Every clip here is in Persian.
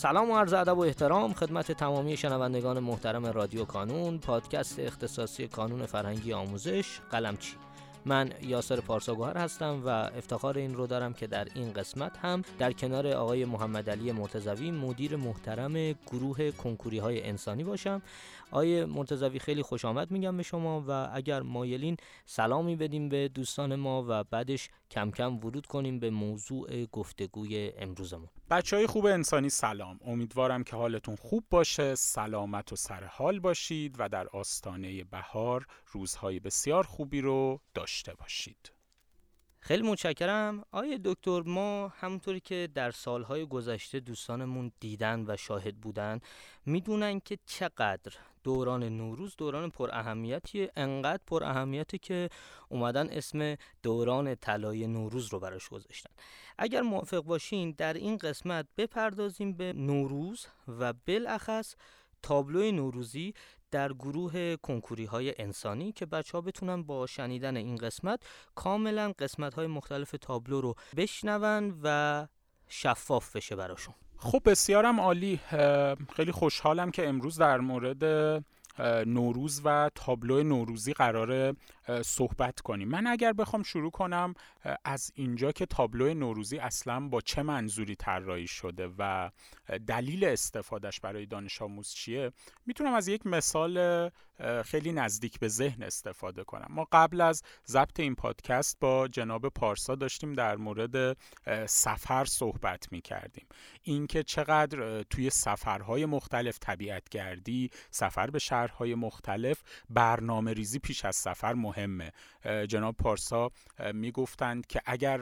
سلام و عرض ادب و احترام خدمت تمامی شنوندگان محترم رادیو کانون پادکست اختصاصی کانون فرهنگی آموزش قلمچی من یاسر پارساگوهر هستم و افتخار این رو دارم که در این قسمت هم در کنار آقای محمد علی مرتزوی مدیر محترم گروه کنکوری های انسانی باشم. آقای مرتزوی خیلی خوش آمد میگم به شما و اگر مایلین سلامی بدیم به دوستان ما و بعدش کم کم ورود کنیم به موضوع گفتگوی امروزمون. بچه های خوب انسانی سلام. امیدوارم که حالتون خوب باشه سلامت و سرحال باشید و در آستانه بهار روزهای بسیار خوبی رو داشته باشید. خیلی متشکرم. آیه دکتر ما همونطوری که در سالهای گذشته دوستانمون دیدن و شاهد بودن می‌دونن که چقدر دوران نوروز دوران پر اهمیتیه انقدر پر اهمیتی که اومدن اسم دوران طلای نوروز رو براش گذاشتن. اگر موافق باشین در این قسمت بپردازیم به نوروز و بالاخص تابلوی نوروزی در گروه کنکوری های انسانی که بچه ها بتونن با شنیدن این قسمت کاملا قسمت های مختلف تابلو رو بشنون و شفاف بشه براشون. خب بسیارم عالی. خیلی خوشحالم که امروز در مورد نوروز و تابلو نوروزی قرار صحبت کنیم. من اگر بخوام شروع کنم از اینجا که تابلو نوروزی اصلا با چه منظوری طراحی شده و دلیل استفادهش برای دانش آموز چیه می‌تونم از یک مثال خیلی نزدیک به ذهن استفاده کنم. ما قبل از ضبط این پادکست با جناب پارسا داشتیم در مورد سفر صحبت می کردیم اینکه چقدر توی سفرهای مختلف طبیعت گردی سفر به شهرهای مختلف برنامه ریزی پیش از سفر مهمه. جناب پارسا می‌گفتند که اگر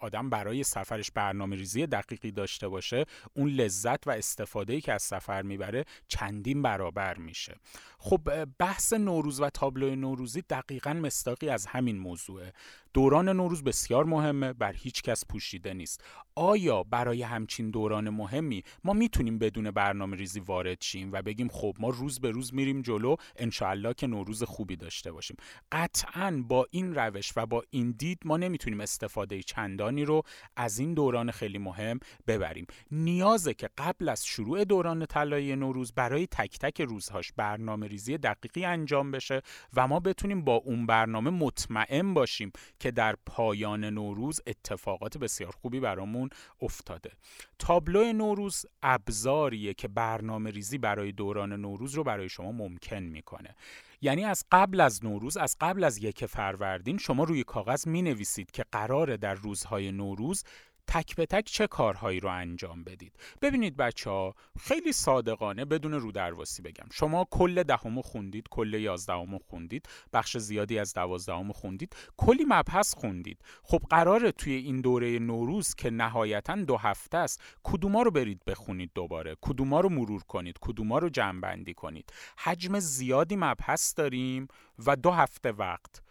آدم برای سفرش برنامه ریزی دقیقی داشته باشه اون لذت و استفاده که از سفر می‌بره چندین برابر میشه. خب بحث نوروز و تابلو نوروزی دقیقا مستاقی از همین موضوعه. دوران نوروز بسیار مهمه بر هیچ کس پوشیده نیست. آیا برای همچین دوران مهمی ما می‌تونیم بدون برنامه ریزی وارد شیم و بگیم خب ما روز به روز میریم جلو انشاءالله که نوروز خوبی داشته باشیم؟ قطعا با این روش و با این دید ما نمی‌تونیم استفاده چندانی رو از این دوران خیلی مهم ببریم. نیازه که قبل از شروع دوران طلایی نوروز برای تک تک روزهاش برنامه ریزی دقیقی انجام بشه و ما بتونیم با اون برنامه مطمئن باشیم که در پایان نوروز اتفاقات بسیار خوبی برامون افتاده. تابلو نوروز ابزاریه که برنامه ریزی برای دوران نوروز رو برای شما ممکن می‌کنه. یعنی از قبل از نوروز از قبل از یک فروردین شما روی کاغذ می نویسید که قراره در روزهای نوروز تک به تک چه کارهایی رو انجام بدید. ببینید بچه ها خیلی صادقانه بدون رو درواسی بگم. شما کل دهمو خوندید کل یازدهمو خوندید بخش زیادی از دوازدهمو خوندید کلی مبحث خوندید. خب قراره توی این دوره نوروز که نهایتا دو هفته است کدوما رو برید بخونید دوباره؟ کدوما رو مرور کنید؟ کدوما رو جمع بندی کنید؟ حجم زیادی مبحث داریم و دو هفته وقت.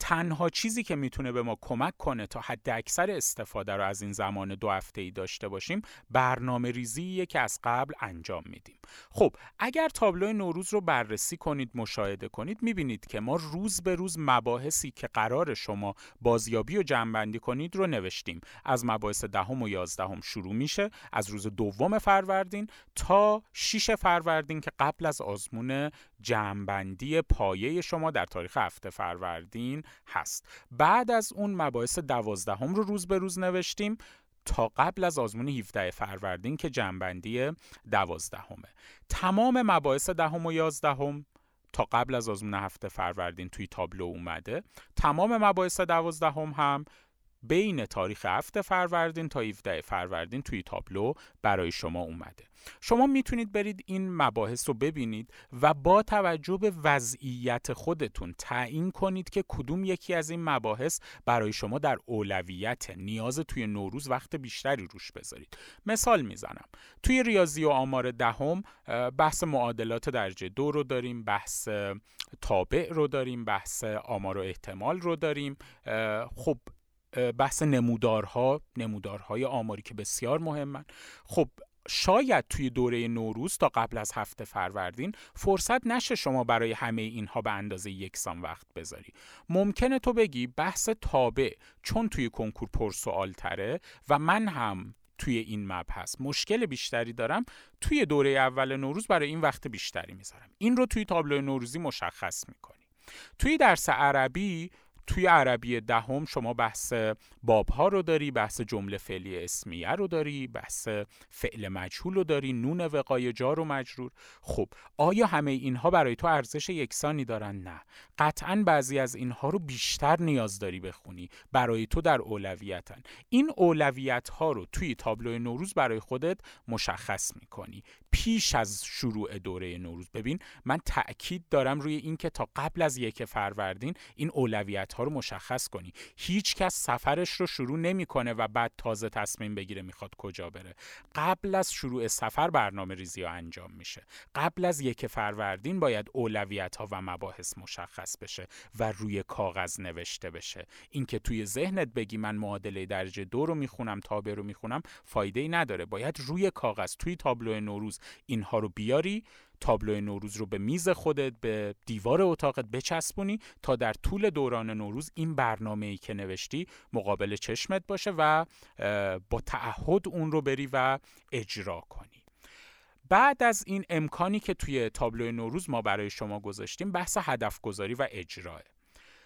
تنها چیزی که می‌تونه به ما کمک کنه تا حد اکثر استفاده رو از این زمان دو هفته ای داشته باشیم برنامه ریزیه که از قبل انجام میدیم. خب اگر تابلو نوروز رو بررسی کنید مشاهده کنید می‌بینید که ما روز به روز مباحثی که قرار شما بازیابی و جمعبندی کنید رو نوشتیم. از مباحث دهم و یازدهم شروع میشه. از روز دوم فروردین تا 6 فروردین که قبل از آزمون جمعبندی پایه شما در تاریخ هفته فروردین هست. بعد از اون مباحث دوازدهم رو روز به روز نوشتیم تا قبل از آزمون 17 فروردین که جنبندی دوازدهمه. تمام مباحث دهم و یازدهم تا قبل از آزمون هفته فروردین توی تابلو اومده. تمام مباحث دوازدهم هم بین تاریخ هفته فروردین تا 17 فروردین توی تابلو برای شما اومده. شما می‌تونید برید این مباحث رو ببینید و با توجه به وضعیت خودتون تعیین کنید که کدوم یکی از این مباحث برای شما در اولویت نیاز توی نوروز وقت بیشتری روش بذارید. مثال می‌زنم. توی ریاضی و آمار دهم بحث معادلات درجه دو رو داریم بحث تابع رو داریم بحث آمار و احتمال رو داریم. خب بحث نمودارها نمودارهای آماری که بسیار مهمن. خب شاید توی دوره نوروز تا قبل از هفته فروردین فرصت نشه شما برای همه اینها به اندازه یکسان وقت بذاری. ممکنه تو بگی بحث تابع چون توی کنکور پرسوال تره و من هم توی این مبحث. مشکل بیشتری دارم توی دوره اول نوروز برای این وقت بیشتری می‌ذارم. این رو توی تابلو نوروزی مشخص می‌کنی. توی درس عربی توی عربی دهم شما بحث باب ها رو داری بحث جمله فعلی اسمیه رو داری بحث فعل مجهول رو داری نون وقای جار و مجرور. خب آیا همه اینها برای تو ارزش یکسانی دارن؟ نه. قطعا بعضی از اینها رو بیشتر نیاز داری بخونی. برای تو در اولویتن. این اولویت ها رو توی تابلو نوروز برای خودت مشخص می‌کنی. پیش از شروع دوره نوروز ببین من تاکید دارم روی اینکه تا قبل از یک فروردین این اولویت ها رو مشخص کنی. هیچ کس سفرش رو شروع نمی‌کنه و بعد تازه تصمیم بگیره می‌خواد کجا بره. قبل از شروع سفر برنامه ریزی ها انجام میشه. قبل از یک فروردین باید اولویت ها و مباحث مشخص بشه و روی کاغذ نوشته بشه. اینکه توی ذهنت بگی من معادله درجه دو رو می‌خونم تابع رو می‌خونم فایده ای نداره. باید روی کاغذ توی تابلو نوروز اینها رو بیاری تابلو نوروز رو به میز خودت به دیوار اتاقت بچسبونی تا در طول دوران نوروز این برنامه ای که نوشتی مقابل چشمت باشه و با تعهد اون رو بری و اجرا کنی. بعد از این امکانی که توی تابلو نوروز ما برای شما گذاشتیم بحث هدف گذاری و اجراه.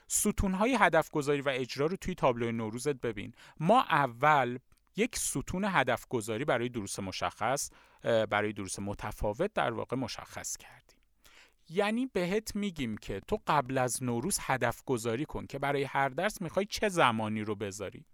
ستونهای هدف گذاری و اجرا رو توی تابلو نوروزت ببین. ما اول یک ستون هدف گذاری برای دروس مشخص برای دروس متفاوت در واقع مشخص کردیم. یعنی بهت میگیم که تو قبل از نوروز هدف گذاری کن که برای هر درس می‌خوای چه زمانی رو بذاری.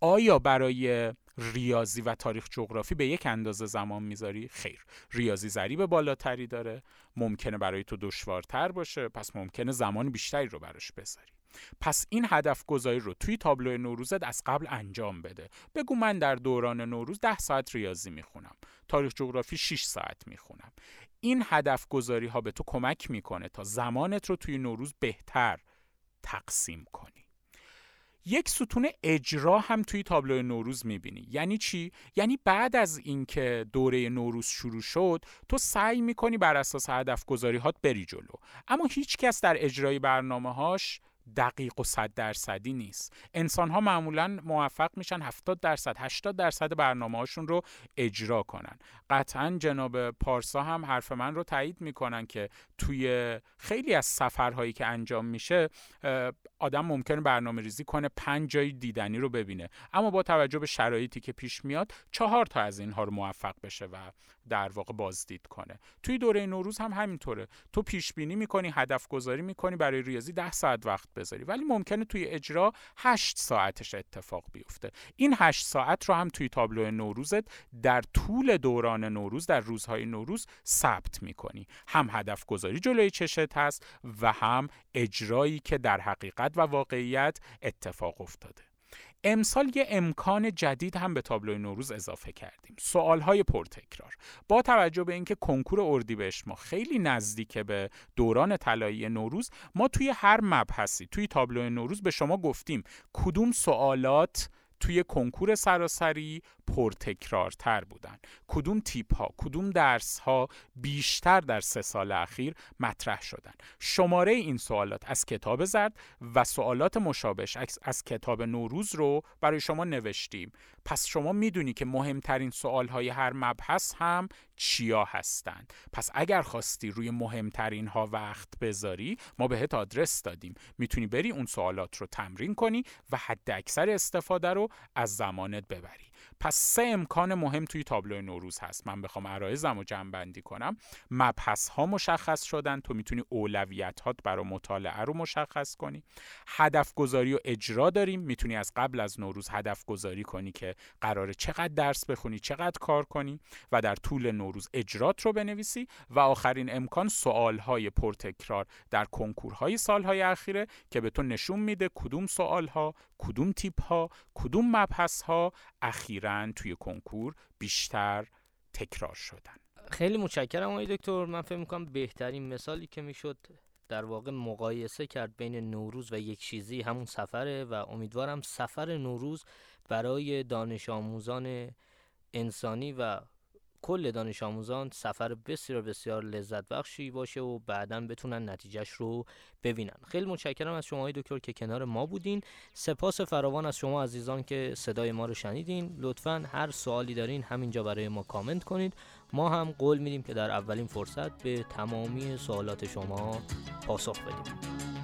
آیا برای ریاضی و تاریخ جغرافی به یک اندازه زمان می‌ذاری؟ خیر. ریاضی ضریب بالاتری داره. ممکنه برای تو دشوارتر باشه. پس ممکنه زمان بیشتری رو براش بذاری. پس این هدف گذاری رو توی تابلو نوروزت از قبل انجام بده. بگو من در دوران نوروز ده ساعت ریاضی می‌خونم. تاریخ جغرافی 6 ساعت می‌خونم. این هدف گذاری ها به تو کمک می‌کنه تا زمانت رو توی نوروز بهتر تقسیم کنی. یک ستون اجرا هم توی تابلو نوروز می‌بینی. یعنی چی؟ یعنی بعد از اینکه دوره نوروز شروع شد تو سعی می‌کنی بر اساس هدف گذاری هات بری جلو. اما هیچ کس در اجرای برنامه هاش دقیق و صد درصدی نیست. انسان ها معمولا موفق میشن 70 درصد 80 درصد برنامه هاشون رو اجرا کنن. قطعا جناب پارسا هم حرف من رو تایید می‌کنن که توی خیلی از سفرهایی که انجام میشه آدم ممکنه برنامه ریزی کنه پنج جای دیدنی رو ببینه. اما با توجه به شرایطی که پیش میاد چهار تا از اینها رو موفق بشه و در واقع بازدید کنه. توی دوره نوروز هم همینطوره. تو پیش بینی می‌کنی هدف گذاری می‌کنی برای ریاضی ده ساعت وقت بذاری. ولی ممکنه توی اجرا 8 ساعتش اتفاق بیفته. این 8 ساعت رو هم توی تابلو نوروزت در طول دوران نوروز در روزهای نوروز ثبت می‌کنی. هم هدف گذاری جلوی چشت هست و هم اجرایی که در حقیقت و واقعیت اتفاق افتاده. امسال یه امکان جدید هم به تابلوی نوروز اضافه کردیم. سوالهای پرتکرار. با توجه به اینکه کنکور اردیبهشت ما خیلی نزدیک به دوران طلایی نوروز ما توی هر مبحثی توی تابلوی نوروز به شما گفتیم کدوم سوالات توی کنکور سراسری پرتکرارتر بودن. کدوم تیپ ها کدوم درس ها بیشتر در سه سال اخیر مطرح شدن؟ شماره این سوالات از کتاب زرد و سوالات مشابه از کتاب نوروز رو برای شما نوشتیم. پس شما می‌دونی که مهمترین سوال های هر مبحث هم چیا هستند. پس اگر خواستی روی مهمترین ها وقت بذاری ما بهت آدرس دادیم. می‌تونی بری اون سوالات رو تمرین کنی و حد اکثر استفاده رو از زمانت ببری. پس سه امکان مهم توی تابلو نوروز هست. من بخوام عرایزم رو جمع بندی کنم. مبحث ها مشخص شدن. تو می‌تونی اولویت هات برای مطالعه رو مشخص کنی. هدف گذاری و اجرا داریم. می‌تونی از قبل از نوروز هدف گذاری کنی که قراره چقدر درس بخونی چقدر کار کنی و در طول نوروز اجرات رو بنویسی و آخرین امکان سوال های پرتکرار در کنکورهای سالهای اخیره که به تو نشون میده کدوم سوال ها کدوم تیپ ها کدوم مبحث ها اخیرا توی کنکور بیشتر تکرار شدن. خیلی متشکرم آقای دکتر. من فکر می‌کنم بهترین مثالی که می‌شد در واقع مقایسه کرد بین نوروز و یک چیزی همون سفره و امیدوارم سفر نوروز برای دانش آموزان انسانی و کل دانش آموزان سفر بسیار بسیار لذت بخشی باشه و بعدا بتونن نتیجهش رو ببینن. خیلی متشکرم از شما دکتر که کنار ما بودین. سپاس فراوان از شما عزیزان که صدای ما رو شنیدین. لطفا هر سوالی دارین همینجا برای ما کامنت کنید. ما هم قول میدیم که در اولین فرصت به تمامی سوالات شما پاسخ بدیم.